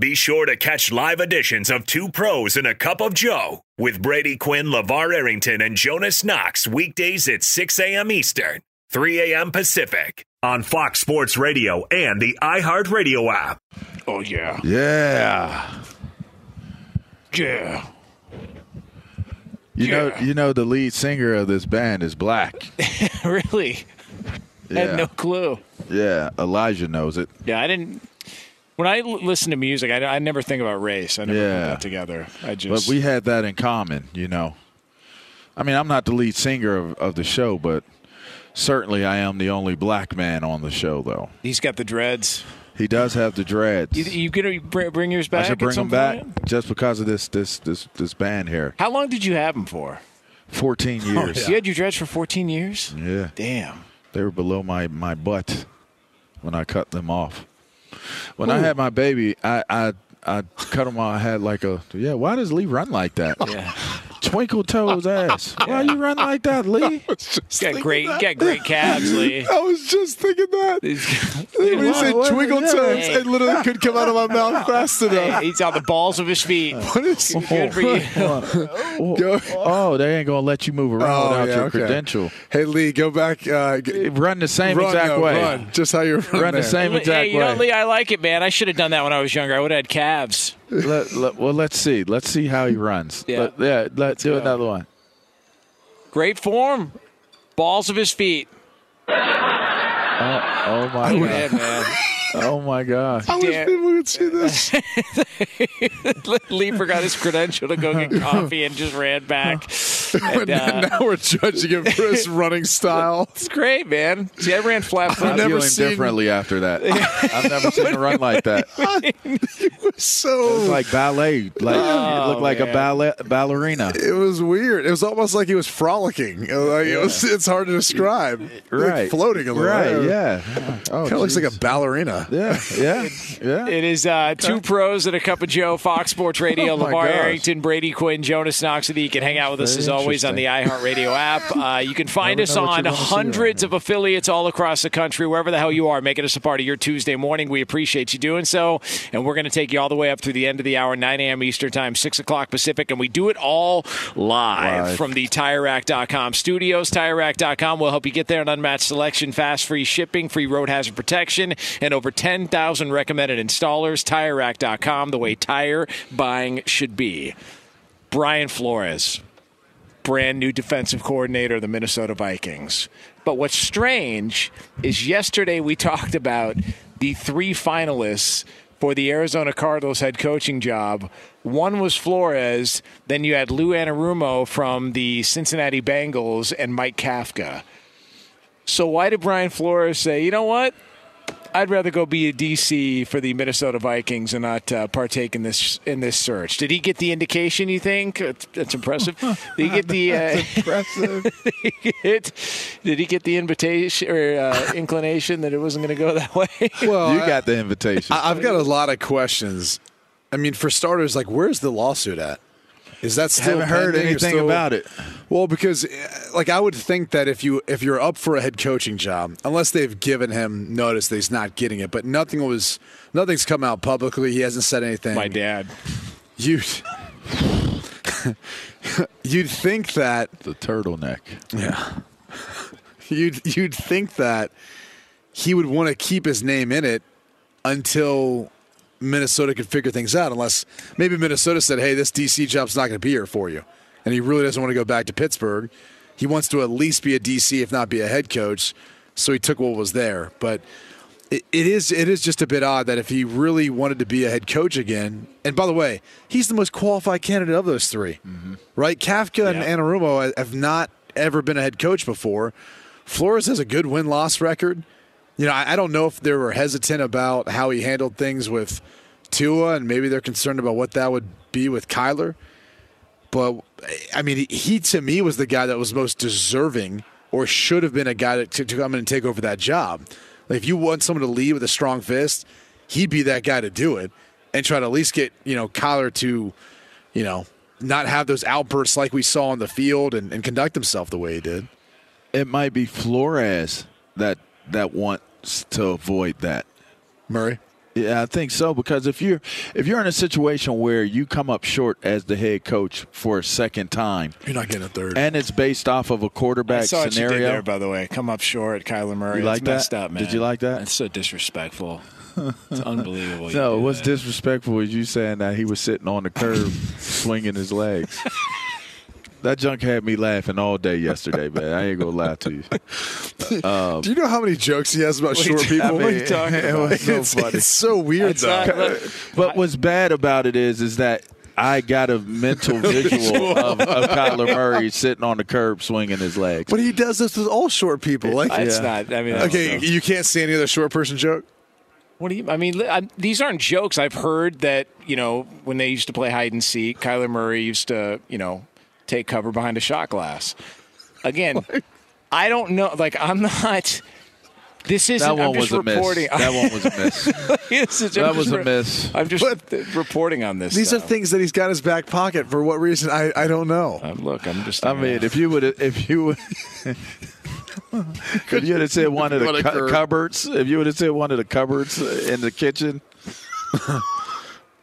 Be sure to catch live editions of Two Pros and a Cup of Joe with Brady Quinn, LeVar Arrington, and Jonas Knox weekdays at 6 a.m. Eastern, 3 a.m. Pacific on Fox Sports Radio and the iHeartRadio app. Oh yeah. Yeah. Yeah. You know, Yeah. you know, the lead singer of this band is black. really? Yeah, Had no clue. yeah. Elijah knows it. Yeah, I didn't. When I l- listen to music, I, I never think about race. I never Yeah. put that together. I just. But we had that in common, you know. I mean, I'm not the lead singer of, of the show, but certainly I am the only black man on the show, though. he's got the dreads. He does have the dreads. You, you gonna br- bring yours back? I should bring some him back point? just because of this this this this band here. How long did you have them for? 14 years. You had your dreads for 14 years. yeah. Damn. They were below my, my butt when I cut them off. When I had my baby, I, I I cut them off. I had like a yeah. Why does Lee run like that? Yeah. Twinkle toes ass. Why you run like that, Lee? got great. Got great calves, Lee. I was just thinking that. When you said What? twinkle Yeah. toes, it literally couldn't come out of my mouth fast enough. He's on the balls of his feet. What is Good for you. Go. Oh, they ain't gonna let you move around Oh, without yeah, your okay. credential. Hey Lee, go back. Uh, g- Run the same run, exact no, way. Run, just how you run. Run the there. same exact hey, you know, way. Lee, I like it, man. I should have done that when I was younger. I would have had calves. Let- let- well, let's see. Let's see how he runs. Yeah. Let, yeah. Let's do go. another one. Great form. Balls of his feet. Oh, oh my oh, god. Man. Oh my god. I wish Yeah. people could see this. Lee forgot his credential to go get coffee and just ran back. And, uh, now we're judging him for his running style. it's great, man. See, I ran flat I'm foot. never feeling seen- differently after that. I've never seen him run like that. it was So It's like ballet. Like it looked like a ballet ballerina. it was weird. It was almost like he was frolicking. Like it was. It's hard to describe. Like Right. floating a little. Right. Yeah. Oh, Kind of looks like a ballerina. Yeah. Yeah. Yeah. It is uh, two pros and a cup of Joe, Fox Sports Radio, Oh, my LeVar gosh. Arrington, Brady Quinn, Jonas Knox. You can hang out with us Very as always on the iHeartRadio app. Uh, you can find us on you wanna see hundreds around of affiliates all across the country, wherever the hell you are, making us a part of your Tuesday morning. We appreciate you doing so. And we're going to take you all the way up through the end of the hour, 9 a.m. Eastern Time, 6 o'clock Pacific. And we do it all live, Live. from the TireRack.com studios. TireRack.com will help you get there an unmatched selection, fast, free shipping, free road hazard protection, and over 10,000 recommended installers. TireRack.com, the way tire buying should be. Brian Flores, brand new defensive coordinator of the Minnesota Vikings. But what's strange is yesterday we talked about the three finalists for the Arizona Cardinals head coaching job. One was Flores, then you had Lou Anarumo from the Cincinnati Bengals and Mike Kafka. So why did Brian Flores say, you know what? I'd rather go be a DC for the Minnesota Vikings and not uh, partake in this in this search. Did he get the indication? You think that's, that's impressive? Did he get the uh, Impressive. did, he get, did he get the invitation or uh, inclination that it wasn't going to go that way? Well, you I- got the invitation. I, I've got a lot of questions. I mean, for starters, like, where's the lawsuit at? Is that still Haven't heard anything still- about it. Well, because uh, like I would think that if you if you're up for a head coaching job, unless they've given him notice that he's not getting it, but nothing was nothing's come out publicly. He hasn't said anything. My dad. You'd you'd think that The turtleneck. yeah. You'd you'd think that he would want to keep his name in it until Minnesota could figure things out. Unless maybe Minnesota said, "Hey, this DC job's not going to be here for you," and he really doesn't want to go back to Pittsburgh. He wants to at least be a DC, if not be a head coach. So he took what was there. But it, it is it is just a bit odd that if he really wanted to be a head coach again, and by the way, he's the most qualified candidate of those 3 mm-hmm. right? Kafka and Anarumo have not ever been a head coach before. Flores has a good win loss record. You know, I, I don't know if they were hesitant about how he handled things with Tua, and maybe they're concerned about what that would be with Kyler. But I mean, he, to me was the guy that was most deserving, or should have been a guy to, to come in and take over that job. Like, if you want someone to lead with a strong fist, he'd be that guy to do it, and try to at least get you know Kyler to, you know, not have those outbursts like we saw on the field and, and conduct himself the way he did. It might be Flores that that wants to avoid that. Murray. Yeah, I think so because if you're if you're in a situation where you come up short as the head coach for a second time, You're not getting a third. and it's based off of a quarterback saw what you did scenario. there, by the way. Come up short, Kyler Murray. You like It's messed that? up, man. Did you like that? It's so disrespectful. It's unbelievable. you no, what's that. disrespectful is you saying that he was sitting on the curb swinging his legs. That junk had me laughing all day yesterday, man. I ain't gonna lie to you. Um, do you know how many jokes he has about short people? I mean, What are you talking about? was so it's, funny. it's so weird, It's though. not- But what's bad about it is, is that I got a mental visual of, of Kyler Murray sitting on the curb swinging his legs. But he does this with all short people. Like, It's Yeah. not. I mean, I okay, know. you can't see any other short person joke. What do you? I mean, I, these aren't jokes. I've heard that you know when they used to play hide and seek, Kyler Murray used to you know take cover behind a shot glass. Again, I don't know. Like I'm not. This isn't. that one I'm just was a miss. reporting. That one was a miss. This is- that I'm was just a miss. I'm just reporting on this. These are things that he's got in his back pocket. For what reason? I, I don't know. Uh, look, I'm just. I mean, if you would, if you would, if you would have said one of the cu- cupboards, if you would have said one of the cupboards in the kitchen,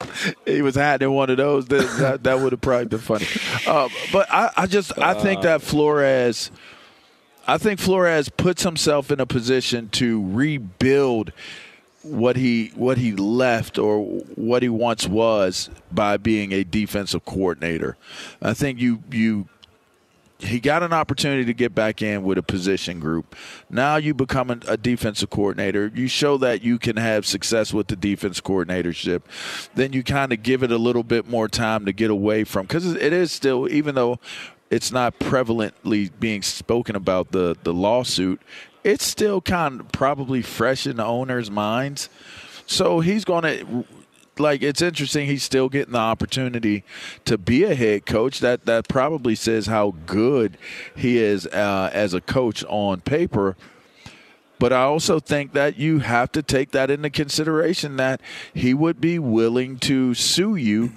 he was hiding in one of those. That, that would have probably been funny. Uh, but I, I just, I think that Flores. I think Flores puts himself in a position to rebuild what he what he left or what he once was by being a defensive coordinator. I think you you he got an opportunity to get back in with a position group. Now you become a, defensive coordinator. You show that you can have success with the defense coordinatorship. Then you kind of give it a little bit more time to get away from because it is still, even though it's not prevalently being spoken about the the lawsuit, it's still kind of probably fresh in the owner's minds. So he's going to like it's interesting he's still getting the opportunity to be a head coach that that probably says how good he is uh, as a coach on paper but I also think that you have to take that into consideration that he would be willing to sue you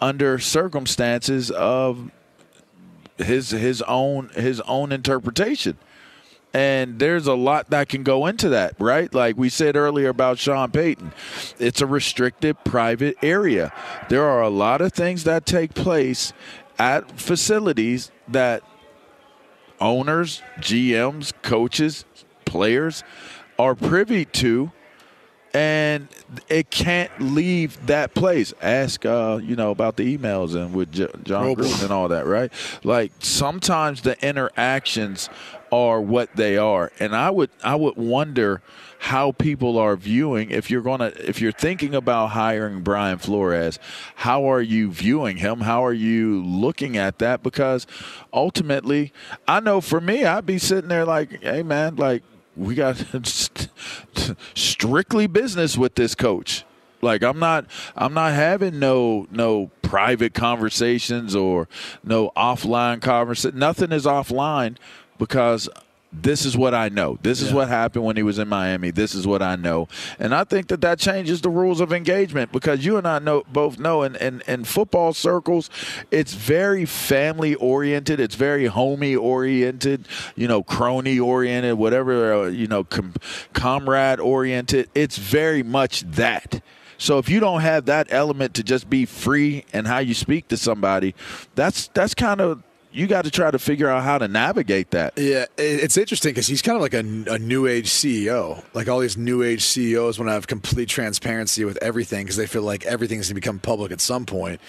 under circumstances of his his own his own interpretation. And there's a lot that can go into that, right? Like we said earlier about Sean Payton. It's a restricted private area. There are a lot of things that take place at facilities that owners, GMs, coaches, players are privy to and it can't leave that place. Ask, uh, you know, about the emails and with J- Jon Gruden and all that, right? Like sometimes the interactions are what they are, and I would, I would wonder how people are viewing if you're gonna, if you're thinking about hiring Brian Flores, how are you viewing him? How are you looking at that? Because ultimately, I know for me, I'd be sitting there like, hey man, like we got strictly business with this coach. Like I'm not I'm not having no no private conversations or no offline conversation. Nothing is offline because this is what I know. This is what happened when he was in Miami. This is what I know. And I think that that changes the rules of engagement because you and I know both know in, in, in football circles, it's very family oriented. It's very homey oriented, you know, crony oriented, whatever, uh, you know, com- comrade oriented. It's very much that. So if you don't have that element to just be free and how you speak to somebody, that's that's kind of you got to try to figure out how to navigate that. Yeah, it's interesting because he's kind of like a, a, new age CEO. Like all these new age CEOs want to have complete transparency with everything because they feel like everything's going to become public at some point.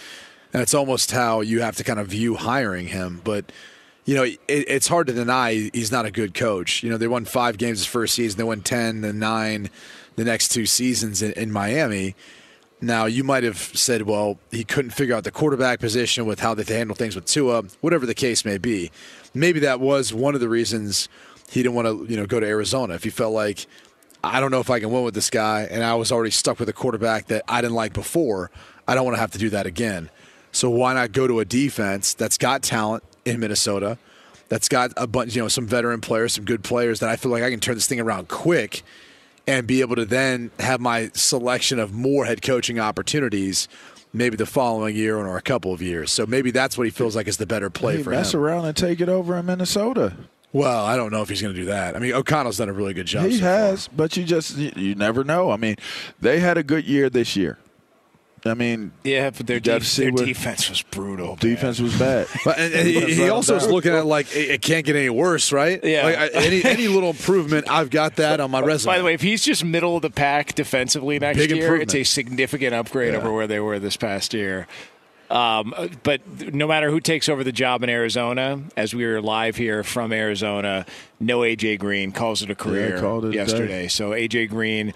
And it's almost how you have to kind of view hiring him. But, you know, it, it's hard to deny he's not a good coach. You know, they won five games his first season, they won 10 and 9 the next two seasons in, in Miami. Now, you might have said, well, he couldn't figure out the quarterback position with how they handle things with Tua, whatever the case may be. Maybe that was one of the reasons he didn't want to, you know, go to Arizona. If he felt like, I don't know if I can win with this guy, and I was already stuck with a quarterback that I didn't like before, I don't want to have to do that again. So why not go to a defense that's got talent in Minnesota, that's got a bunch, you know, some veteran players, some good players that I feel like I can turn this thing around quick – and be able to then have my selection of more head coaching opportunities maybe the following year or a couple of years. So maybe that's what he feels like is the better play hey, for mess him. Mess around and take it over in Minnesota. Well, I don't know if he's going to do that. I mean, O'Connell's done a really good job. He so has, far. but you just you never know. I mean, they had a good year this year. I mean, yeah, but their, def- their defense was brutal. Defense man. was bad. But and, and he, he, also is looking at like it, it, can't get any worse, right? Yeah. Like, any any little improvement, I've got that on my resume. By the way, if he's just middle of the pack defensively next Big year, it's a significant upgrade yeah. over where they were this past year. Um, but no matter who takes over the job in Arizona, as we were live here from Arizona, no AJ Green calls it a career yeah, it yesterday. So AJ Green,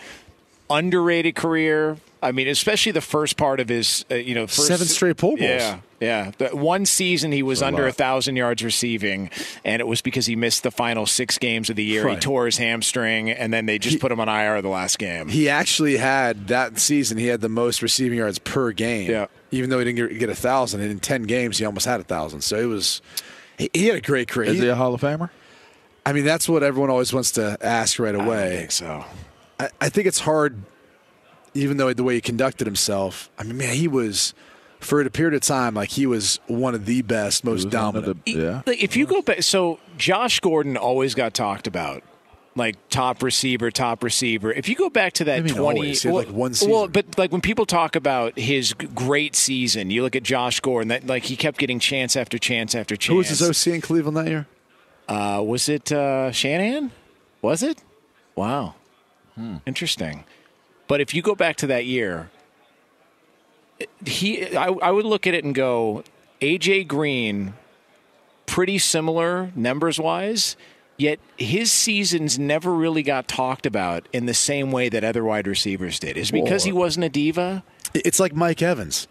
underrated career I mean, especially the first part of his, uh, you know, first, seven straight Pro Bowls. Yeah, yeah. The one season he was under a thousand yards receiving, and it was because he missed the final six games of the year. Right. He tore his hamstring, and then they just he, put him on IR the last game. He actually had that season. He had the most receiving yards per game. Yeah. Even though he didn't get a thousand, and in ten games he almost had a thousand. So it was. He, he had a great career. Is he a Hall of Famer? I mean, that's what everyone always wants to ask right away. I think so. I, I think it's hard even though the way he conducted himself, I mean, man, he was for a period of time like he was one of the best, most dominant. The, yeah. If you go back, so Josh Gordon always got talked about. Like top receiver, top receiver. If you go back to that twenty, well, like one season. well, but like when people talk about his great season, you look at Josh Gordon. That like he kept getting chance after chance after chance. Who was his OC in Cleveland that year? Uh, was it uh, Shanahan? Was it? Wow, hmm. interesting. But if you go back to that year, he I, I would look at it and go, AJ Green, pretty similar numbers wise. Yet his seasons never really got talked about in the same way that other wide receivers did. Is because he wasn't a diva? It's like Mike Evans.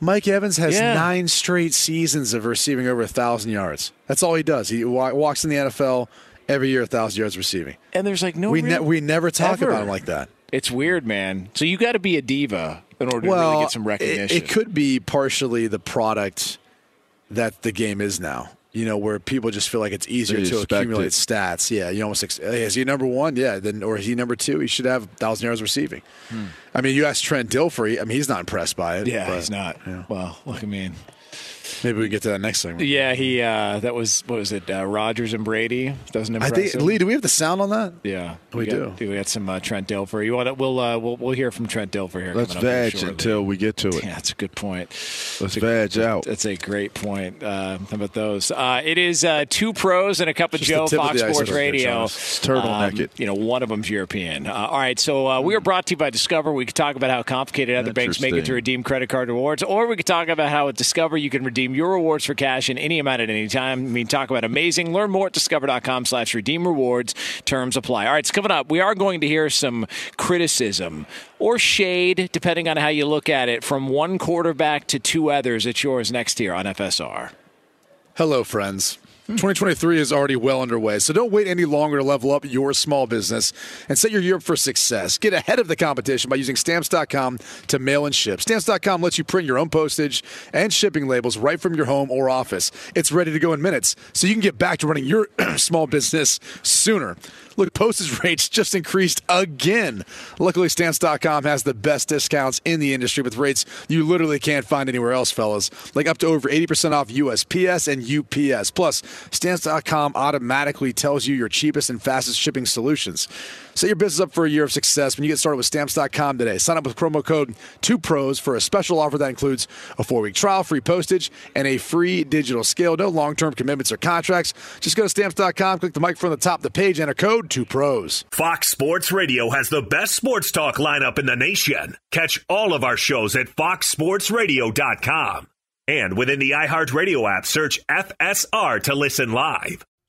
Mike Evans has yeah. nine straight seasons of receiving over a thousand yards. That's all he does. He walks in the NFL every year, a thousand yards receiving. And there's like no. We ne- we never talk ever. about him like that. It's weird, man. So you got to be a diva in order well, to really get some recognition. It, it could be partially the product that the game is now. You know, where people just feel like it's easier to accumulate it. stats. Yeah, you almost ex- is he number one? Yeah, then or is he number two? He should have thousand yards receiving. Hmm. I mean, you ask Trent Dilfer. I mean, he's not impressed by it. Yeah, but, he's not. Yeah. Well, look, I mean, Maybe we get to that next segment. Yeah, he uh, that was what was it? Uh, Rodgers and Brady doesn't impress I think him. Lee. Do we have the sound on that? Yeah, we, we got, do. We got some uh, Trent Dilfer. You want to? We'll uh, we'll we'll hear from Trent Dilfer here. Let's veg until we get to it. Yeah, that's a good point. Let's veg out. That's a great point. Uh, how about those? Uh, it is uh, two pros and a cup of Just Joe, Fox Sports Radio. It's turtleneck um, You know, one of them's European. Uh, all right, so we are brought to you by Discover. We could talk about how complicated other banks make it to redeem credit card rewards, or we could talk about how at Discover you can redeem your rewards for cash in any amount at any time. I mean, talk about amazing. Learn more at discover.com slash redeem rewards. Terms apply. All right, it's coming up. We are going to hear some criticism or shade, depending on how you look at it, from one quarterback to two others. It's yours next here on FSR. Hello, friends. 2023 is already well underway, so don't wait any longer to level up your small business and set your year up for success. Get ahead of the competition by using stamps.com to mail and ship. Stamps.com lets you print your own postage and shipping labels right from your home or office. It's ready to go in minutes, so you can get back to running your small business sooner. Look, postage rates just increased again. Luckily, Stamps.com has the best discounts in the industry with rates you literally can't find anywhere else, fellas. Like up to over 80% off USPS and UPS. Plus, Stamps.com automatically tells you your cheapest and fastest shipping solutions. Set your business up for a year of success when you get started with Stamps.com today. Sign up with promo code 2PROS for a special offer that includes a four week trial, free postage, and a free digital scale. No long term commitments or contracts. Just go to Stamps.com, click the microphone at the top of the page, and enter code 2PROS. Fox Sports Radio has the best sports talk lineup in the nation. Catch all of our shows at foxsportsradio.com. And within the iHeartRadio app, search FSR to listen live.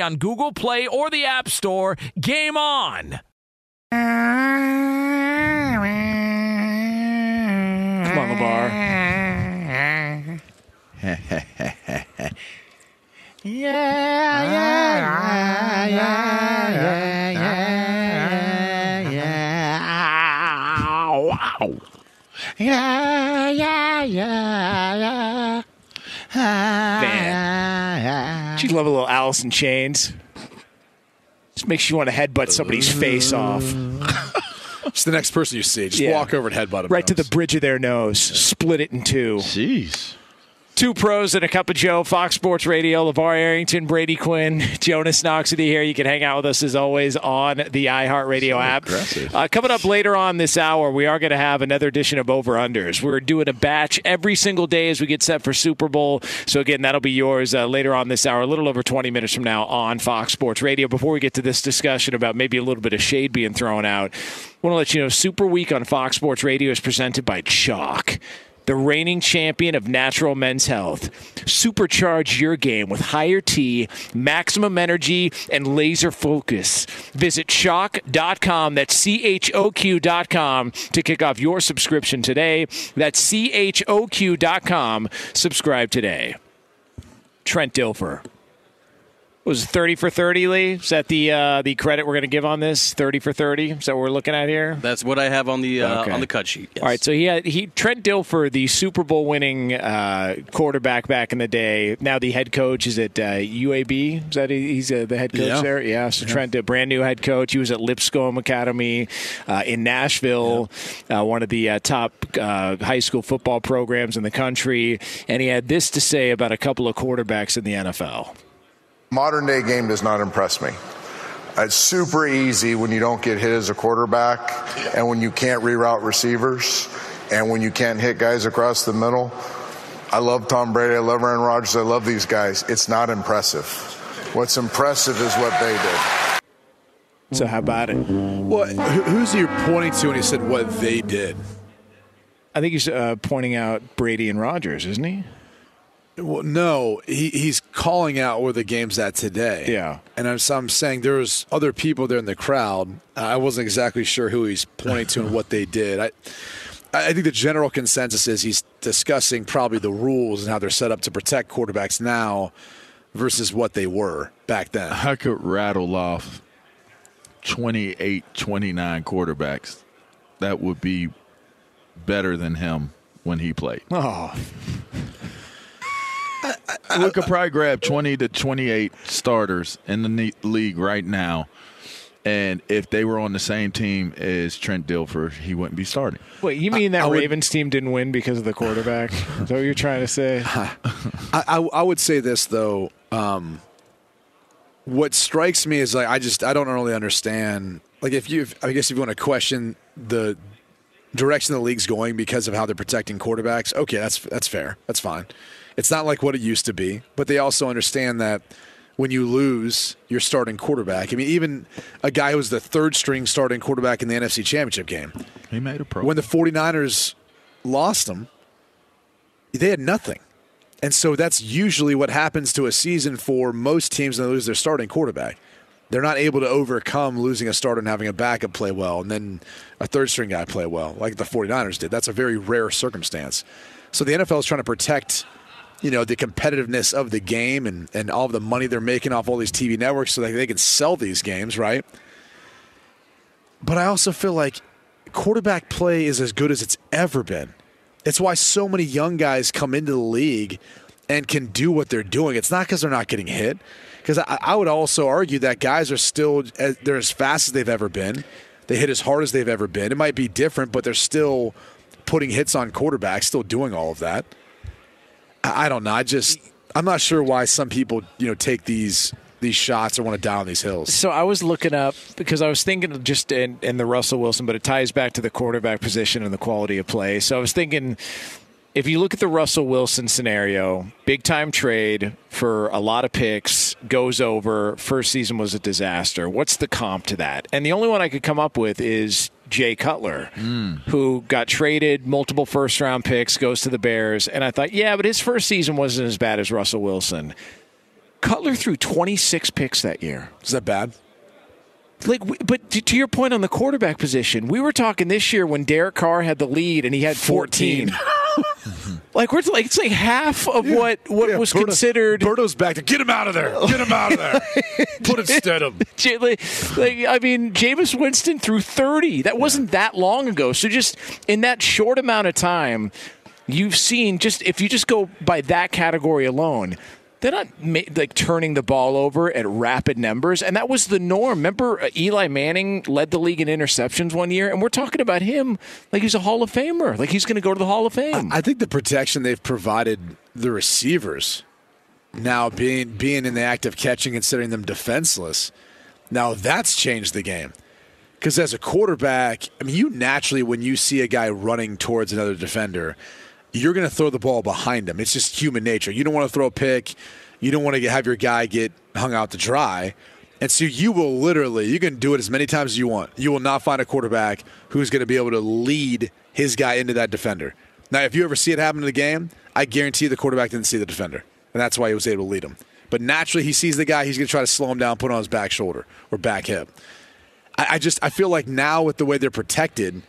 on Google Play or the App Store. Game on! Come on, LeVar. Man. She'd love a little Alice in Chains. Just makes you want to headbutt somebody's face off. Just the next person you see, just Yeah. walk over and headbutt him. Right to the bridge of their nose. Split it in two. Jeez. Two pros and a cup of Joe, Fox Sports Radio, LeVar Arrington, Brady Quinn, Jonas Knox with you here. You can hang out with us as always on the iHeartRadio app. Uh, coming up later on this hour, we are going to have another edition of Over Unders. We're doing a batch every single day as we get set for Super Bowl. So, again, that'll be yours uh, later on this hour, a little over 20 minutes from now on Fox Sports Radio. Before we get to this discussion about maybe a little bit of shade being thrown out, I want to let you know Super Week on Fox Sports Radio is presented by Choq the reigning champion of natural men's health. Supercharge your game with higher T, maximum energy, and laser focus. Visit chalk.com, that's C H O Q.com, to kick off your subscription today. That's C H O Q.com. Subscribe today. Trent Dilfer. Was it 30 for 30, Lee? Is that the uh, the credit we're going to give on this? 30 for 30? Is that what we're looking at here? That's what I have on the uh, Okay. on the cut sheet. yes. All right, so he had he Trent Dilfer, the Super Bowl winning uh, quarterback back in the day. Now the head coach is at uh, UAB. Is that he's uh, the head coach Yeah. there? Yeah. So Trent, a brand new head coach. He was at Lipscomb Academy uh, in Nashville, uh, one of the uh, top uh, high school football programs in the country. And he had this to say about a couple of quarterbacks in the NFL. Modern day game does not impress me. It's super easy when you don't get hit as a quarterback and when you can't reroute receivers and when you can't hit guys across the middle. I love Tom Brady. I love Aaron Rodgers. I love these guys. It's not impressive. What's impressive is what they did. So how about it? Well, who's he pointing to when he said what they did? I think he's uh, pointing out Brady and Rodgers, isn't he? Well, no, he, he's calling out where the game's at today. Yeah. And I'm, so I'm saying there's other people there in the crowd. I wasn't exactly sure who he's pointing to and what they did. I, I think the general consensus is he's discussing probably the rules and how they're set up to protect quarterbacks now versus what they were back then. I could rattle off 28, 29 quarterbacks that would be better than him when he played. Oh, we could probably grab 20 to 28 starters in the league right now. And if they were on the same team as Trent Dilfer, he wouldn't be starting. wait, you mean that I would- Ravens team didn't win because of the quarterback? Is that what you're trying to say? I, I, I would say this though. Um, what strikes me is like I just I don't really understand. Like if you, I guess if you want to question the direction the league's going because of how they're protecting quarterbacks, okay, that's that's fair. That's fine. It's not like what it used to be, but they also understand that when you lose your starting quarterback, I mean, even a guy who was the third string starting quarterback in the NFC Championship game, He made a pro. when the 49ers lost him, they had nothing. And so that's usually what happens to a season for most teams when they lose their starting quarterback. They're not able to overcome losing a starter and having a backup play well and then a third string guy play well, like the 49ers did. That's a very rare circumstance. So the NFL is trying to protect, you know, the competitiveness of the game and, and all the money they're making off all these TV networks so that they can sell these games, right? But I also feel like quarterback play is as good as it's ever been. It's why so many young guys come into the league and can do what they're doing. It's not because they're not getting hit. Because I, I would also argue that guys are still they're as fast as they've ever been. They hit as hard as they've ever been. It might be different, but they're still putting hits on quarterbacks, still doing all of that. I, don't know. I just I'm not sure why some people you know take these these shots or want to on these hills. So I was looking up because I was thinking just in, in the Russell Wilson, but it ties back to the quarterback position and the quality of play. So I was thinking if you look at the Russell Wilson scenario, big time trade for a lot of picks, goes over, first season was a disaster. What's the comp to that? And the only one I could come up with is Jay Cutler, who got traded, multiple first round picks, goes to the Bears. And I thought, yeah, but his first season wasn't as bad as Russell Wilson. Cutler threw 26 picks that year. Is that bad? Like, but to, your point on the quarterback position, we were talking this year when Derek Carr had the lead and he had 14. like we're like it's like half of what what Yeah, was Berto- considered. Berto's back to get him out of there. Get him out of there. Put instead of like, I mean, Jameis Winston threw 30. That wasn't that long ago. So just in that short amount of time, you've seen just if you just go by that category alone. They're not like turning the ball over at rapid numbers, and that was the norm. Remember, uh, Eli Manning led the league in interceptions one year, and we're talking about him like he's a Hall of Famer, like he's going to go to the Hall of Fame. I think the protection they've provided the receivers now being being in the act of catching, considering them defenseless. Now that's changed the game. Because as a quarterback, I mean, you naturally, when you see a guy running towards another defender, you're going to throw the ball behind him. It's just human nature. You don't want to throw a pick. You don't want to have your guy get hung out to dry. And so you will literally, you can do it as many times as you want. You will not find a quarterback who's going to be able to lead his guy into that defender. Now, if you ever see it happen in the game, I guarantee the quarterback didn't see the defender. And that's why he was able to lead him. But naturally, he sees the guy, he's going to try to slow him down, put on his back shoulder or back hip. I, I just I feel like now with the way they're protected,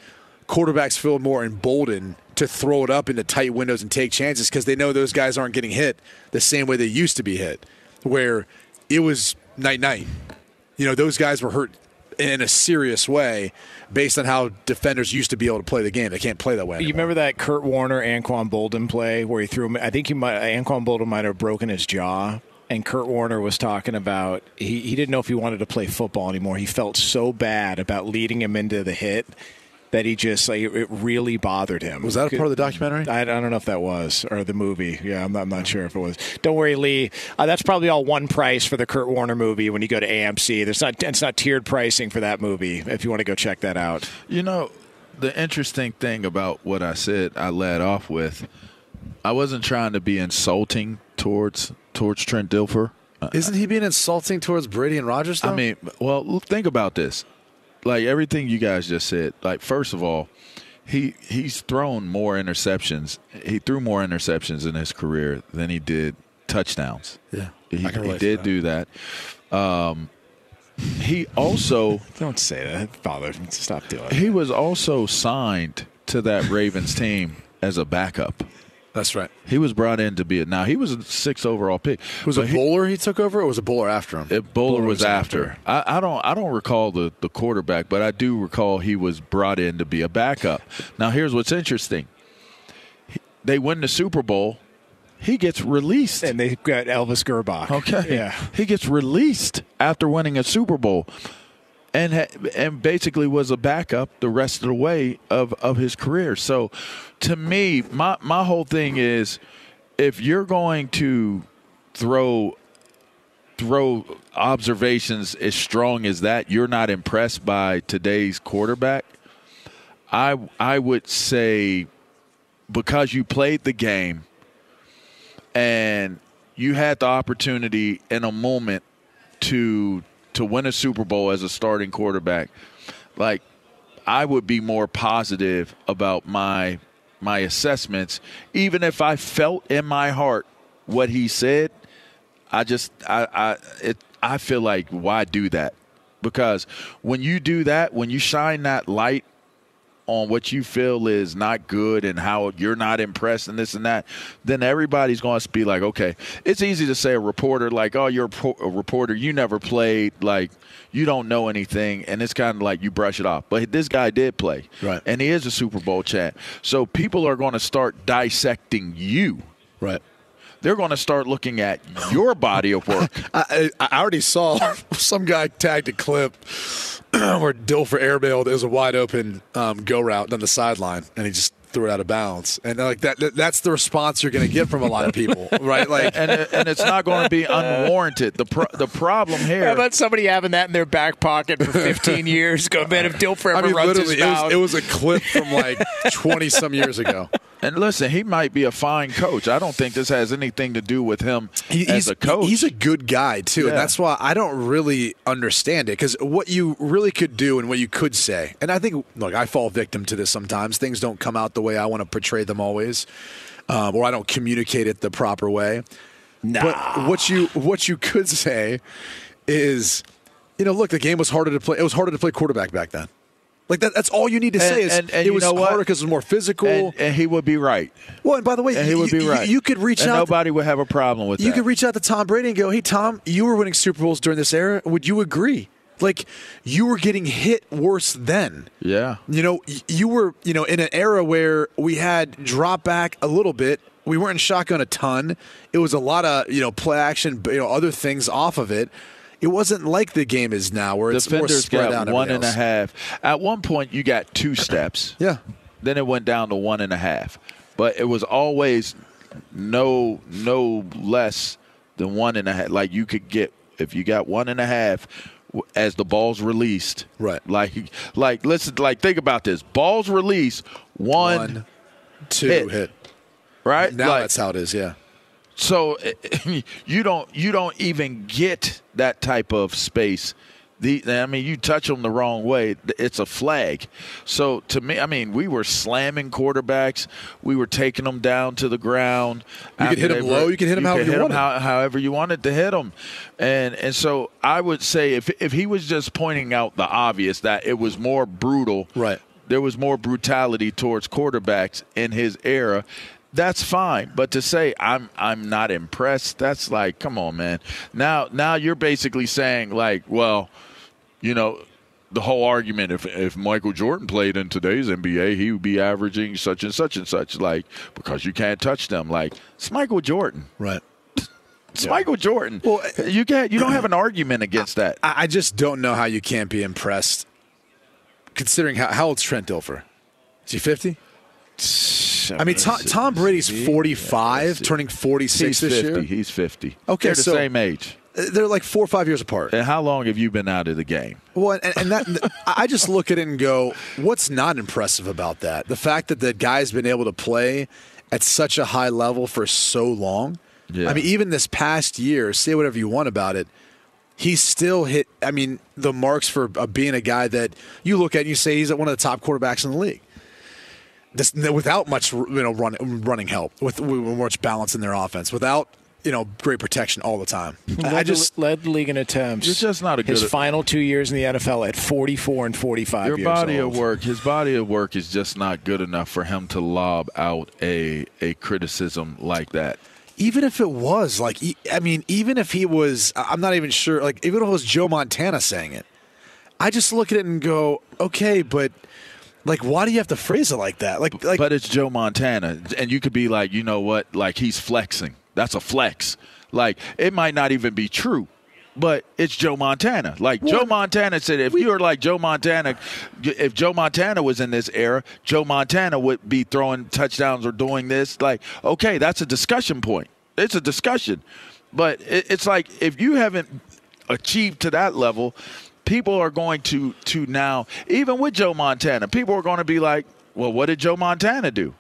quarterbacks feel more emboldened to throw it up into tight windows and take chances because they know those guys aren't getting hit the same way they used to be hit. Where it was night night. You know, those guys were hurt in a serious way based on how defenders used to be able to play the game. They can't play that way. Anymore. You remember that Kurt Warner Anquan Boldin play where he threw him? I think he might Anquan Boldin might have broken his jaw. And Kurt Warner was talking about he, he didn't know if he wanted to play football anymore. He felt so bad about leading him into the hit that he just like it really bothered him. Was that a part of the documentary? I, I don't know if that was or the movie. Yeah, I'm not, I'm not sure if it was. Don't worry, Lee. Uh, that's probably all one price for the Kurt Warner movie when you go to AMC. There's not it's not tiered pricing for that movie. If you want to go check that out. You know, the interesting thing about what I said, I led off with. I wasn't trying to be insulting towards towards Trent Dilfer. Isn't he being insulting towards Brady and Rodgers? Though? I mean, well, think about this. Like everything you guys just said. Like first of all, he he's thrown more interceptions. He threw more interceptions in his career than he did touchdowns. Yeah, he, he did that. do that. Um, he also Don't say that, Father. Stop doing it. he was also signed to that Ravens team as a backup. That's right. He was brought in to be it. now he was a six overall pick. Was But it Boller he took over, or was it Boller after him? It, Boller, Boller was, was after. I, I don't. I don't recall the the quarterback, but I do recall he was brought in to be a backup. Now, here's what's interesting. He- They win the Super Bowl. He gets released. And they got Elvis Grbac. Okay. Yeah. He gets released after winning a Super Bowl, and and basically was a backup the rest of the way of of his career. So, to me, my my whole thing is, if you're going to throw throw observations as strong as that, you're not impressed by today's quarterback. I I would say because you played the game and you had the opportunity in a moment to to win a Super Bowl as a starting quarterback, like I would be more positive about my my assessments, even if I felt in my heart what he said. I just I I it I feel like why do that? Because when you do that, when you shine that light on what you feel is not good and how you're not impressed and this and that, then everybody's going to be like, okay, it's easy to say a reporter like, oh, you're a, reporter, you never played, like you don't know anything, and it's kind of like you brush it off. But this guy did play, Right. And he is a Super Bowl champ, so people are going to start dissecting you. Right. They're going to start looking at your body of work. I, I I already saw some guy tagged a clip where Dilfer airmailed is a wide open um, go route down the sideline, and he just threw it out of bounds. And like that, that that's the response you're going to get from a lot of people, right? Like, and it- and it's not going to be unwarranted. The pro- the problem here. How about somebody having that in their back pocket for 15 years? Go, man, if Dilfer I ever mean, runs his literally, it was, mouth. it was a clip from like 20 some years ago. And listen, he might be a fine coach. I don't think this has anything to do with him He- as he's a coach. He's a good guy too, Yeah. and that's why I don't really understand it. Because what you really could do and what you could say, and I think, look, I fall victim to this sometimes. Things don't come out the way I want to portray them always, um, or I don't communicate it the proper way. But what you what you could say is, you know, look, the game was harder to play. It was harder to play quarterback back then. Like that, that's all you need to And- say is and- and it you was harder because it was more physical. and, and he would be right. well, and by the way, he you- would be right. You could reach out. Nobody would have a problem with You that. could reach out to Tom Brady and go, "Hey, Tom, you were winning Super Bowls during this era. Would you agree? Like, you were getting hit worse then. yeah. You know, you were, you know, in an era where we had drop back a little bit. We weren't in shotgun a ton. It was a lot of, you know, play action, you know, other things off of it. It wasn't like the game is now, where it's more spread got out. one and a half. At one point, you got two steps. Yeah. Then it went down to one and a half. But it was always no no less than one and a half. Like you could get if you got one and a half as the balls released. Right. Like like listen like think about this. Balls released one, One, two, hit. hit. right? Now Like, that's how it is. Yeah. So you don't you don't even get that type of space. The I mean, you touch them the wrong way, it's a flag. So to me, I mean, we were slamming quarterbacks. We were taking them down to the ground. You could hit them low, you could hit 'em however you hit 'em wanted. how- however you wanted to hit them. And and so I would say if if he was just pointing out the obvious that it was more brutal, Right. There was more brutality towards quarterbacks in his era that's fine. But to say I'm I'm not impressed, that's like, come on, man. Now now you're basically saying like, well, you know, the whole argument if if Michael Jordan played in today's NBA, he would be averaging such and such and such, like because you can't touch them. Like it's Michael Jordan. Right. It's Michael Jordan. Well, you can't you don't have an argument against that. I, I just don't know how you can't be impressed, considering how, how old's Trent Dilfer? Is he 50? I mean, Tom, Tom Brady's 45, turning 46 He's this 50. year. He's 50. Okay, They're the so- same age. They're like four or five years apart. And how long have you been out of the game? Well, and, and that I just look at it and go, what's not impressive about that? The fact that the guy's been able to play at such a high level for so long. Yeah. I mean, even this past year, say whatever you want about it, he still hit. I mean, the marks for being a guy that you look at and you say he's one of the top quarterbacks in the league. This, without much, you know, run, running help, with, with much balance in their offense, without you know great protection all the time. I just the, led the league in attempts. It's just not a His good- final two years in the NFL at 44 and 45 Your years body old. of work, his body of work is just not good enough for him to lob out a a criticism like that. even if it was like I mean even if he was i'm not even sure like even if it was joe montana saying it i just look at it and go okay but like why do you have to phrase it like that like like but it's Joe Montana, and you could be like, you know what? Like he's flexing. That's a flex. Like it might not even be true, but it's Joe Montana. Like Joe Montana said, if you were like Joe Montana, if Joe Montana was in this era, Joe Montana would be throwing touchdowns or doing this. Like, okay, that's a discussion point. It's a discussion, but it's like if you haven't achieved to that level, people are going to to now even with Joe Montana, people are going to be like, well, what did Joe Montana do?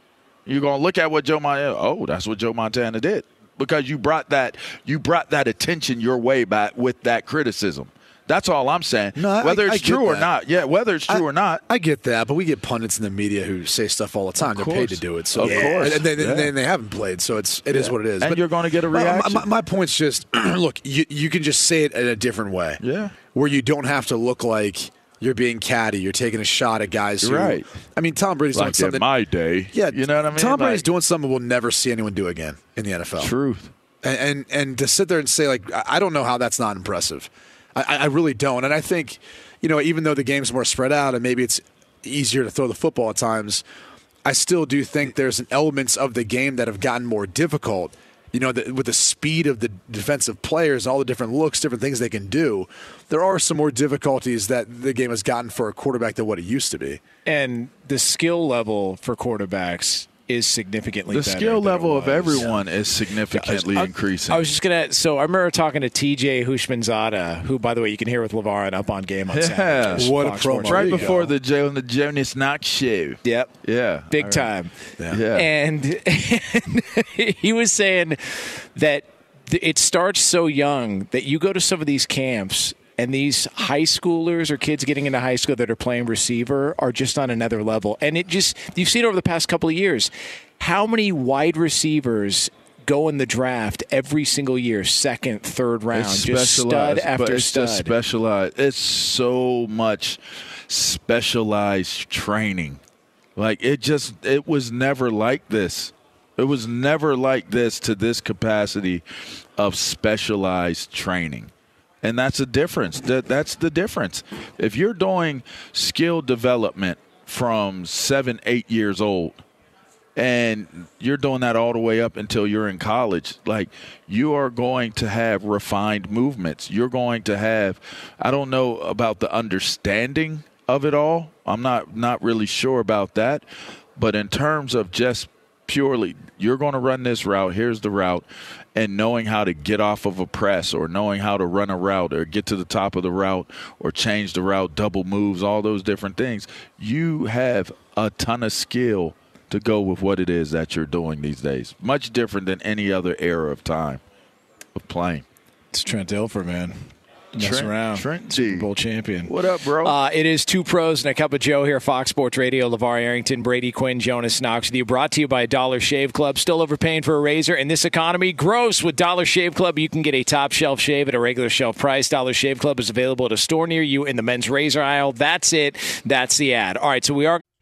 You're going to look at what Joe Montana. Oh, that's what Joe Montana did because you brought that you brought that attention your way back with that criticism. That's all I'm saying. No, whether I it's get true or that. not, yeah, whether it's true I- or not. I get that, but we get pundits in the media who say stuff all the time. They're paid to do it, so Of course. and, they, Yeah. they, they haven't played, so it's it is what it is. And But you're gonna get a my- my- reaction. My, my point's just look, you you can just say it in a different way. Yeah. where you don't have to look like you're being catty. You're taking a shot at guys. Who, Right. I mean, Tom Brady's doing something. in my day, yeah, you know what I mean. Tom Brady's Like, doing something we'll never see anyone do again in the NFL. truth. and and, and to sit there and say like I I don't know how that's not impressive. I, I really don't, and I think you know even though the game's more spread out and maybe it's easier to throw the football at times, I still do think there's an elements of the game that have gotten more difficult. You know, the, with the speed of the defensive players, all the different looks, different things they can do, there are some more difficulties that the game has gotten for a quarterback than what it used to be. and the skill level for quarterbacks is significantly The better skill level of was. everyone is significantly I- increasing. I was just gonna. So I remember talking to TJ Houshmandzadeh, who, by the way, you can hear with Levar and up on game on Yeah. Saturdays. What a Fox promo. Right before the Joe and the Jonas Knox show. Yep. Yeah, Big right. time. Yeah. And, and he was saying that it starts so young that you go to some of these camps and these high schoolers or kids getting into high school that are playing receiver are just on another level. And it just, you've seen over the past couple of years, how many wide receivers go in the draft every single year, second, third round, It's just stud after it's stud. just specialized. It's so much specialized training. Like it just it was never like this. It was never like this to this capacity of specialized training. And that's the difference. That that's the difference. If you're doing skill development from 7 8 years old and you're doing that all the way up until you're in college like you are going to have refined movements you're going to have i don't know about the understanding of it all i'm not not really sure about that but in terms of just purely you're going to run this route here's the route and knowing how to get off of a press or knowing how to run a route or get to the top of the route or change the route double moves all those different things you have a ton of skill to go with what it is that you're doing these days. Much different than any other era of time of playing. It's Trent Dilfer, man. Mess Trent- around. Trent Super Bowl champion. What up, bro? Uh, it is two pros and a cup of Joe here, Fox Sports Radio. LeVar Arrington, Brady Quinn, Jonas Knox with you. Brought to you by Dollar Shave Club. Still overpaying for a razor in this economy? Gross. With Dollar Shave Club, you can get a top shelf shave at a regular shelf price. Dollar Shave Club is available at a store near you in the men's razor aisle. That's it. That's the ad. All right, so we are.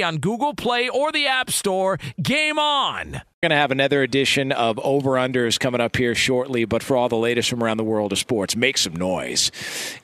on Google Play or the App Store. Game on! We're going to have another edition of Over Unders coming up here shortly, but for all the latest from around the world of sports, make some noise.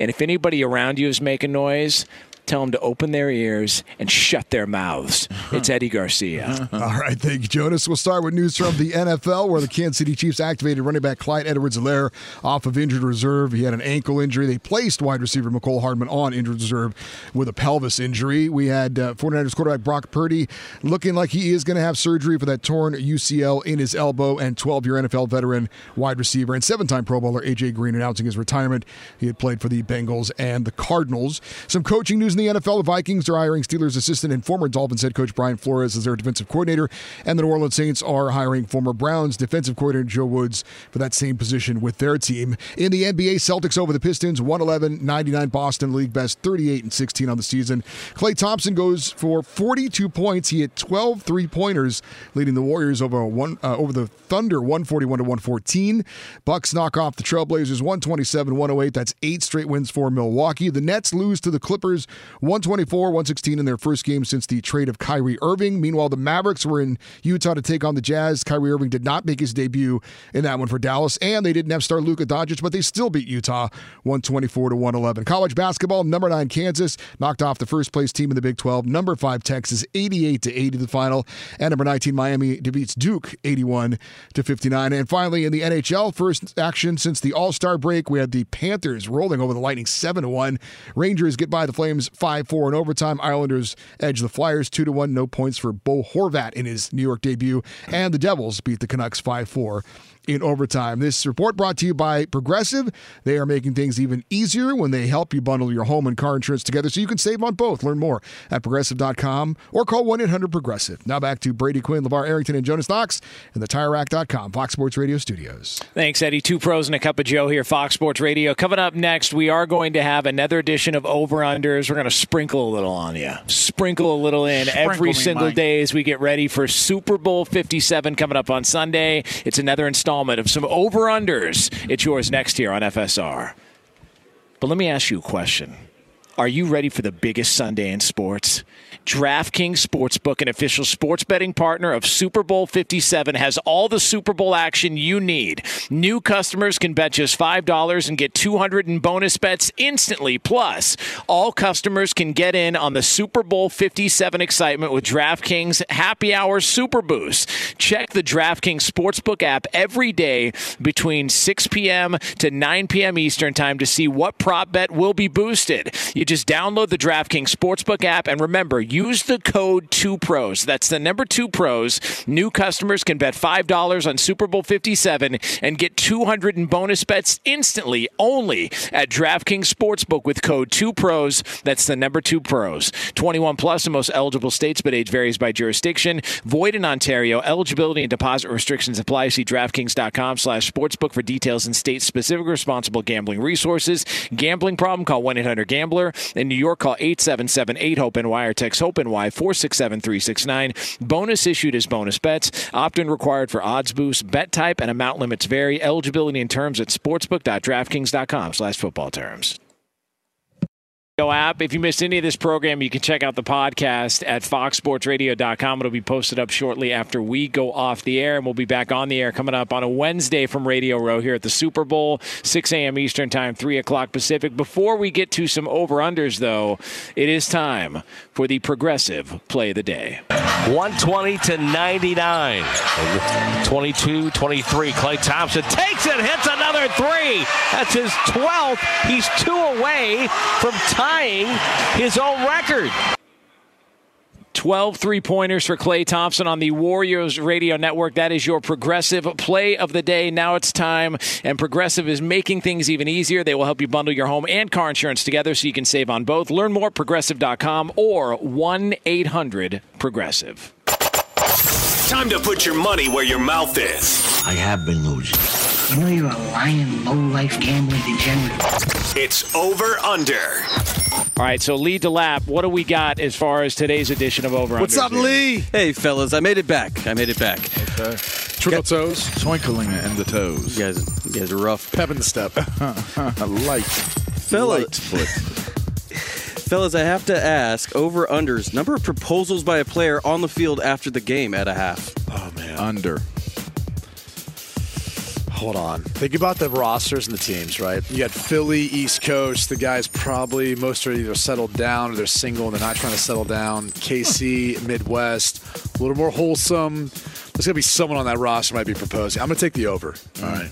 And if anybody around you is making noise, tell them to open their ears and shut their mouths. It's Eddie Garcia. All right, thank you, Jonas. We'll start with news from the NFL, where the Kansas City Chiefs activated running back Clyde Edwards-Helaire off of injured reserve. He had an ankle injury. They placed wide receiver Mecole Hardman on injured reserve with a pelvis injury. We had uh, 49ers quarterback Brock Purdy looking like he is going to have surgery for that torn UCL in his elbow, and 12-year NFL veteran wide receiver and seven-time Pro Bowler AJ Green announcing his retirement. He had played for the Bengals and the Cardinals. Some coaching news in the NFL, the Vikings are hiring Steelers assistant and former Dolphins head coach Brian Flores as their defensive coordinator, and the New Orleans Saints are hiring former Browns defensive coordinator Joe Woods for that same position with their team. In the NBA, Celtics over the Pistons, 111 99 Boston, league best 38 and 16 on the season. Klay Thompson goes for 42 points. He hit 12 three pointers, leading the Warriors over one uh, over the Thunder 141 to 114. Bucks knock off the Trailblazers 127 108. That's eight straight wins for Milwaukee. The Nets lose to the Clippers 124 116 in their first game since the trade of Kyrie Irving. Meanwhile, the Mavericks were in Utah to take on the Jazz. Kyrie Irving did not make his debut in that one for Dallas, and they didn't have star Luka Doncic, but they still beat Utah 124 to 111. College basketball, number nine Kansas knocked off the first place team in the Big 12. Number five Texas 88 to 80 the final, and number 19 Miami defeats Duke 81 to 59. And finally, in the NHL, first action since the All Star break, we had the Panthers rolling over the Lightning 7 to 1. Rangers get by the Flames 5 4 in overtime. Islanders edge the Flyers 2 to 1. No points for Bo Horvat in his New York debut. And the Devils beat the Canucks 5 4 in overtime. This report brought to you by Progressive. They are making things even easier when they help you bundle your home and car insurance together so you can save on both. Learn more at progressive.com or call 1 800 Progressive. Now back to Brady Quinn, LeVar Arrington, and Jonas Knox in the TireRack.com Fox Sports Radio studios. Thanks, Eddie. Two pros and a cup of Joe here, Fox Sports Radio. Coming up next, we are going to have another edition of Over Unders. We're going to sprinkle a little on you. Sprinkle a little in Sprinkle every me, single Mike. day as we get ready for Super Bowl 57 coming up on Sunday. It's another installment of some Over Unders. It's yours next here on FSR. But let me ask you a question. Are you ready for the biggest Sunday in sports? DraftKings Sportsbook, an official sports betting partner of Super Bowl 57, has all the Super Bowl action you need. New customers can bet just $5 and get 200 in bonus bets instantly. Plus, all customers can get in on the Super Bowl 57 excitement with DraftKings Happy Hour Super Boost. Check the DraftKings Sportsbook app every day between 6 p.m. to 9 p.m. Eastern Time to see what prop bet will be boosted. You just download the DraftKings Sportsbook app and remember, use the code 2pros. That's the number 2 pros. New customers can bet $5 on Super Bowl 57 and get 200 in bonus bets instantly only at DraftKings Sportsbook with code 2pros. That's the number 2 pros. 21 plus in most eligible states, but age varies by jurisdiction. Void in Ontario. Eligibility and deposit restrictions apply. See DraftKings.com slash sportsbook for details and state-specific responsible gambling resources. Gambling problem? Call 1-800-GAMBLER. In New York, call 877-8-HOPE-NY or text HOPE-NY 467-369. Bonus issued as bonus bets. Opt-in required for odds boost. Bet type and amount limits vary. Eligibility and terms at sportsbook.draftkings.com slash football terms app. If you missed any of this program, you can check out the podcast at foxsportsradio.com. It'll be posted up shortly after we go off the air, and we'll be back on the air coming up on a Wednesday from Radio Row here at the Super Bowl, 6 a.m. Eastern Time, 3 o'clock Pacific. Before we get to some over-unders, though, it is time for the progressive play of the day. 120 to 99. 22 23. Klay Thompson takes it, hits another three. That's his 12th. He's two away from tying his own record. 12 three pointers for Klay Thompson on the Warriors Radio Network. That is your progressive play of the day. Now it's time, and Progressive is making things even easier. They will help you bundle your home and car insurance together so you can save on both. Learn more at progressive.com or 1 800 Progressive. Time to put your money where your mouth is. I have been losing. You know you're a lying, low-life gambling degenerate. It's over under. All right, so Lee DeLapp, what do we got as far as today's edition of Over What's up, Lee? Hey, fellas, I made it back. I made it back. Okay. Triple toes. Twinkling in the toes. You guys, you guys are rough. Pep in the step. Light. Fellas, Light foot. fellas, I have to ask over unders number of proposals by a player on the field after the game at a half. Oh man. Under. Hold on. Think about the rosters and the teams, right? You got Philly, East Coast. The guys probably most are either settled down or they're single and they're not trying to settle down. KC, Midwest, a little more wholesome. There's gonna be someone on that roster might be proposing. I'm gonna take the over. All right.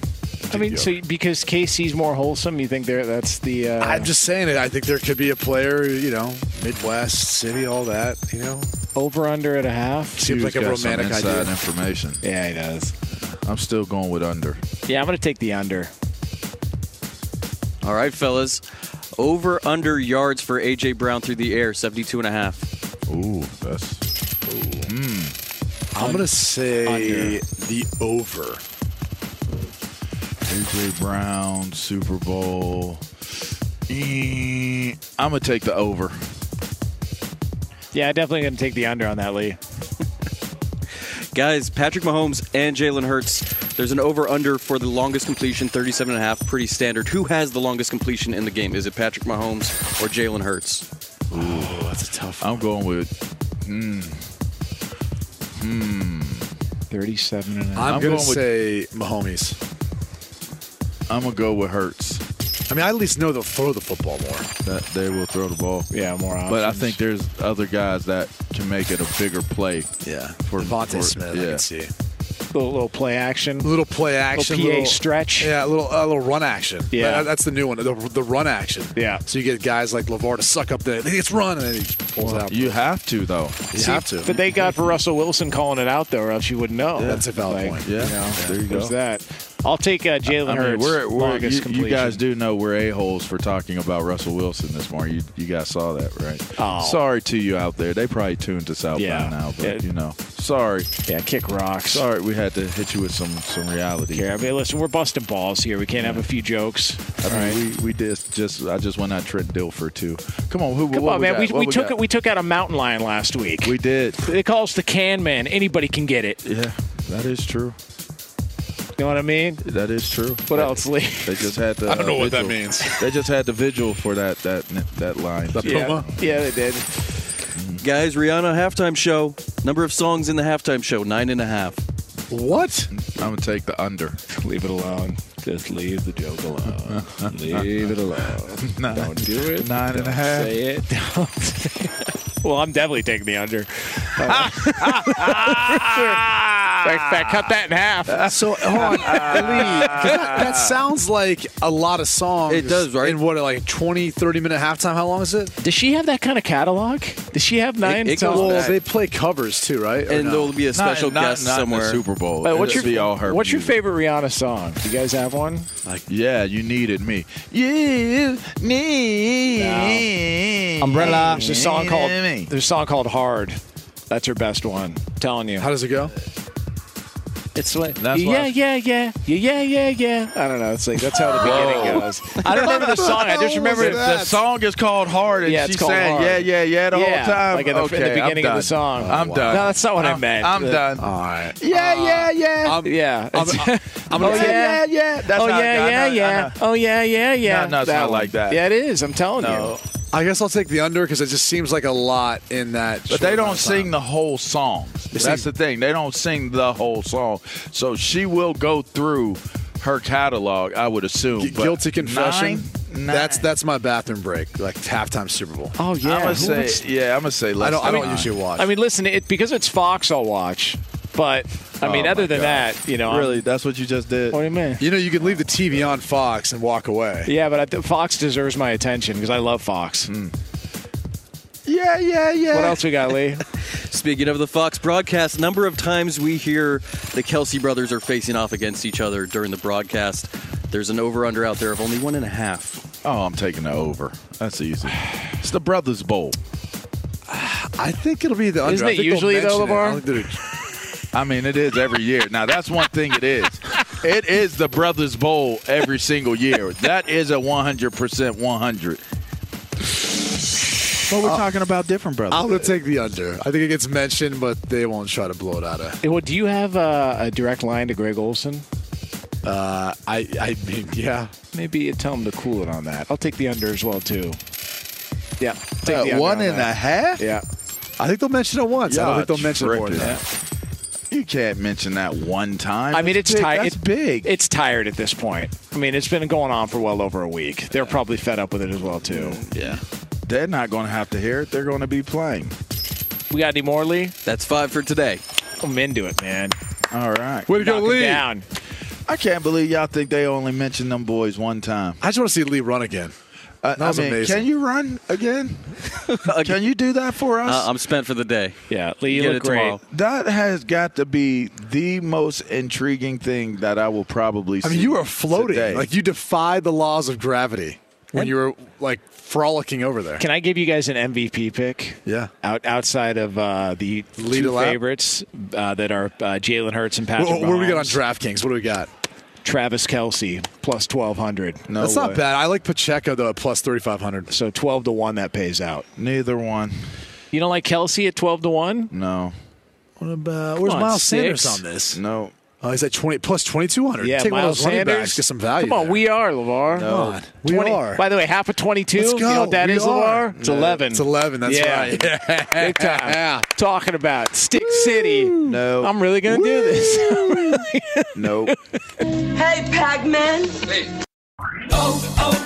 I mean, so because KC's more wholesome, you think there that's the. Uh... I'm just saying it. I think there could be a player, you know, Midwest, city, all that, you know. Over under at a half. Seems like a got some romantic inside idea. information. Yeah, he does. I'm still going with under. Yeah, I'm going to take the under. All right, fellas. Over under yards for AJ Brown through the air, 72 and a half. Ooh, that's. I'm gonna say Under. the over. AJ Brown, Super Bowl. Eh, I'm gonna take the over. Yeah, definitely going to take the under on that, Lee. Guys, Patrick Mahomes and Jalen Hurts. There's an over under for the longest completion, 37 and a half, pretty standard. Who has the longest completion in the game? Is it Patrick Mahomes or Jalen Hurts? Oh, that's a tough. I'm going with. Hmm. Hmm. 37 and a half. I'm, I'm gonna say Mahomes. I'm gonna go with Hurts. I mean, I at least know they'll throw the football more. That they will throw the ball. Yeah, more options. But I think there's other guys that can make it a bigger play. Yeah, For- DeVonta for- Smith, I can see. little, little play action. A little play action, PA little stretch. Yeah, a little a little run action. Yeah. That- that's the new one. The, the run action. Yeah. So you get guys like Levar to suck up the. It's run, and then he pulls it out. You have to though. You have to. But they got for Russell Wilson calling it out, though, or else you wouldn't know. That's a valid Like, point. Yeah, You know, there you there's go. that. I'll take uh, Jalen I mean, Hurts. we're, we're, you, you guys do know we're a holes for talking about Russell Wilson this morning. You, you guys saw that, right? Oh. Sorry to you out there. They probably tuned us out Yeah. by now, but Yeah. you know, sorry. Yeah, kick rocks. Sorry, we had to hit you with some some reality. Here, I mean, listen, we're busting balls here. We can't have a few jokes. I mean, we, we did just. I just went out Trent Dilfer too. Come on, who? Come on, man. We, What we, took got? We took out a mountain lion last week. We did. they call us the Can Man. Anybody can get it. Yeah, that is true. You know what I mean? That is true. What else, Lee? They just had the. I don't know uh, what that means. They just had the vigil for that that that line. Yeah, yeah, they did. Guys, Rihanna halftime show. Number of songs in the halftime show, nine and a half. What? I'm gonna take the under. Leave it alone. Just leave the joke alone. leave it alone. Nine. Don't do it. Nine and a half. Say it. Don't say it. Well, I'm definitely taking the under. fact, fact, cut that in half. Uh, so hold on, Lee, 'cause that, that sounds like a lot of songs. It does, right? In what, like 20, 30 minute halftime? How long is it? Does she have that kind of catalog? Does she have nine it goes songs? Well, back. they play covers too, right? Or And no? there'll be a special not, guest not, not in the somewhere. Super Bowl. But what's It'll your be all her What's your favorite Rihanna song? Do you guys have one? Like, Yeah, you needed me. You need Umbrella. There's a song called me. There's a song called Hard. That's her best one. I'm telling you. How does it go? It's like yeah, yeah, yeah, yeah, yeah, yeah, yeah. I don't know. It's like that's how the beginning goes. I don't remember the song. I just remember? The song is called Hard, and Yeah, saying, Hard. "Yeah, yeah, yeah," the Yeah, whole time. like in the- in the beginning I'm of the song. I'm wow. done. No, that's not what I I'm- meant. I'm The- done. All right. Yeah, yeah, uh, yeah. I'm- yeah. I'm, it's- I'm oh gonna yeah, yeah. That's oh yeah, yeah, yeah. Oh yeah, yeah, yeah. No, no, it's not one. like that. Yeah, it is. I'm telling No. you. I guess I'll take the under because it just seems like a lot in that. But short they don't sing the whole song. That's sing- the thing. They don't sing the whole song. So she will go through her catalog, I would assume. Gu- but Guilty confession. Nine, That's nine. that's my bathroom break, like halftime Super Bowl. Oh yeah. I'm gonna say, would- yeah, I'm gonna say. I don't. I don't usually watch. I mean, listen. It because it's Fox. I'll watch. But I mean, Oh, other than God. that, you know, I'm- Really, that's what you just did. What do you mean? you know, you can leave the TV on Fox and walk away. Yeah, but I th- Fox deserves my attention because I love Fox. Hmm. Yeah, yeah, yeah. What else we got, Lee? Speaking of the Fox broadcast, number of times we hear the Kelce brothers are facing off against each other during the broadcast. There's an over/under out there of only one and a half. Oh, I'm taking the over. That's easy. It's the Brothers Bowl. I think it'll be the under. Isn't it usually, though, mention LeVar? Don't think they're- I mean, it is every year. Now, that's one thing it is. It is the Brothers Bowl every single year. That is a 100% 100. But we're talking about different brothers. I'm gonna take the under. I think it gets mentioned, but they won't try to blow it out of. Well, do you have uh, a direct line to Greg Olsen? Uh, I, I mean, yeah. Maybe you tell him to cool it on that. I'll take the under as well too. Yeah, take Uh, the under one on and a half? Yeah, I think they'll mention it once. Yeah, I don't think they'll mention it more than tripping. that. You can't mention that one time. I mean That's it's big. tired. It's big. It's tired at this point. I mean, it's been going on for well over a week. They're probably fed up with it as well too. yeah. They're not going to have to hear it. They're going to be playing. We got any more, Lee? That's five for today. I'm into it, man. All right. Way to go, Knock 'em Lee! down. I can't believe y'all think they only mentioned them boys one time. I just want to see Lee run again. Uh, That was I mean, amazing. Can you run again? can you do that for us? Uh, I'm spent for the day. Yeah, Lee, you Get look great. tomorrow. That has got to be the most intriguing thing that I will probably see. I mean, you were floating. today. Like you defy the laws of gravity when you were like frolicking over there. Can I give you guys an MVP pick? Yeah. Out outside of uh, the Lead two favorites uh, that are uh, Jalen Hurts and Patrick What, what do we got on Mahomes. DraftKings? What do we got? Travis Kelce plus twelve hundred. no That's way. not bad. I like Pacheco though at plus thirty five hundred. So twelve to one that pays out. Neither one. You don't like Kelsey at twelve to one? No. What about where's on, Miles six. Sanders on this? No. Uh, oh, he's at twenty plus twenty two hundred. Yeah, Take one of Miles those running Sanders. backs, get some value. Come on, there. we are Levar. Come on, we 20 are. By the way, half of twenty-two. You know what that We is, are. Levar? It's eleven. It's eleven. That's Yeah. right. Big time. Yeah. Talking about Stick City. No. I'm really gonna do this. Nope. Hey, Pac-Man. Oh, oh.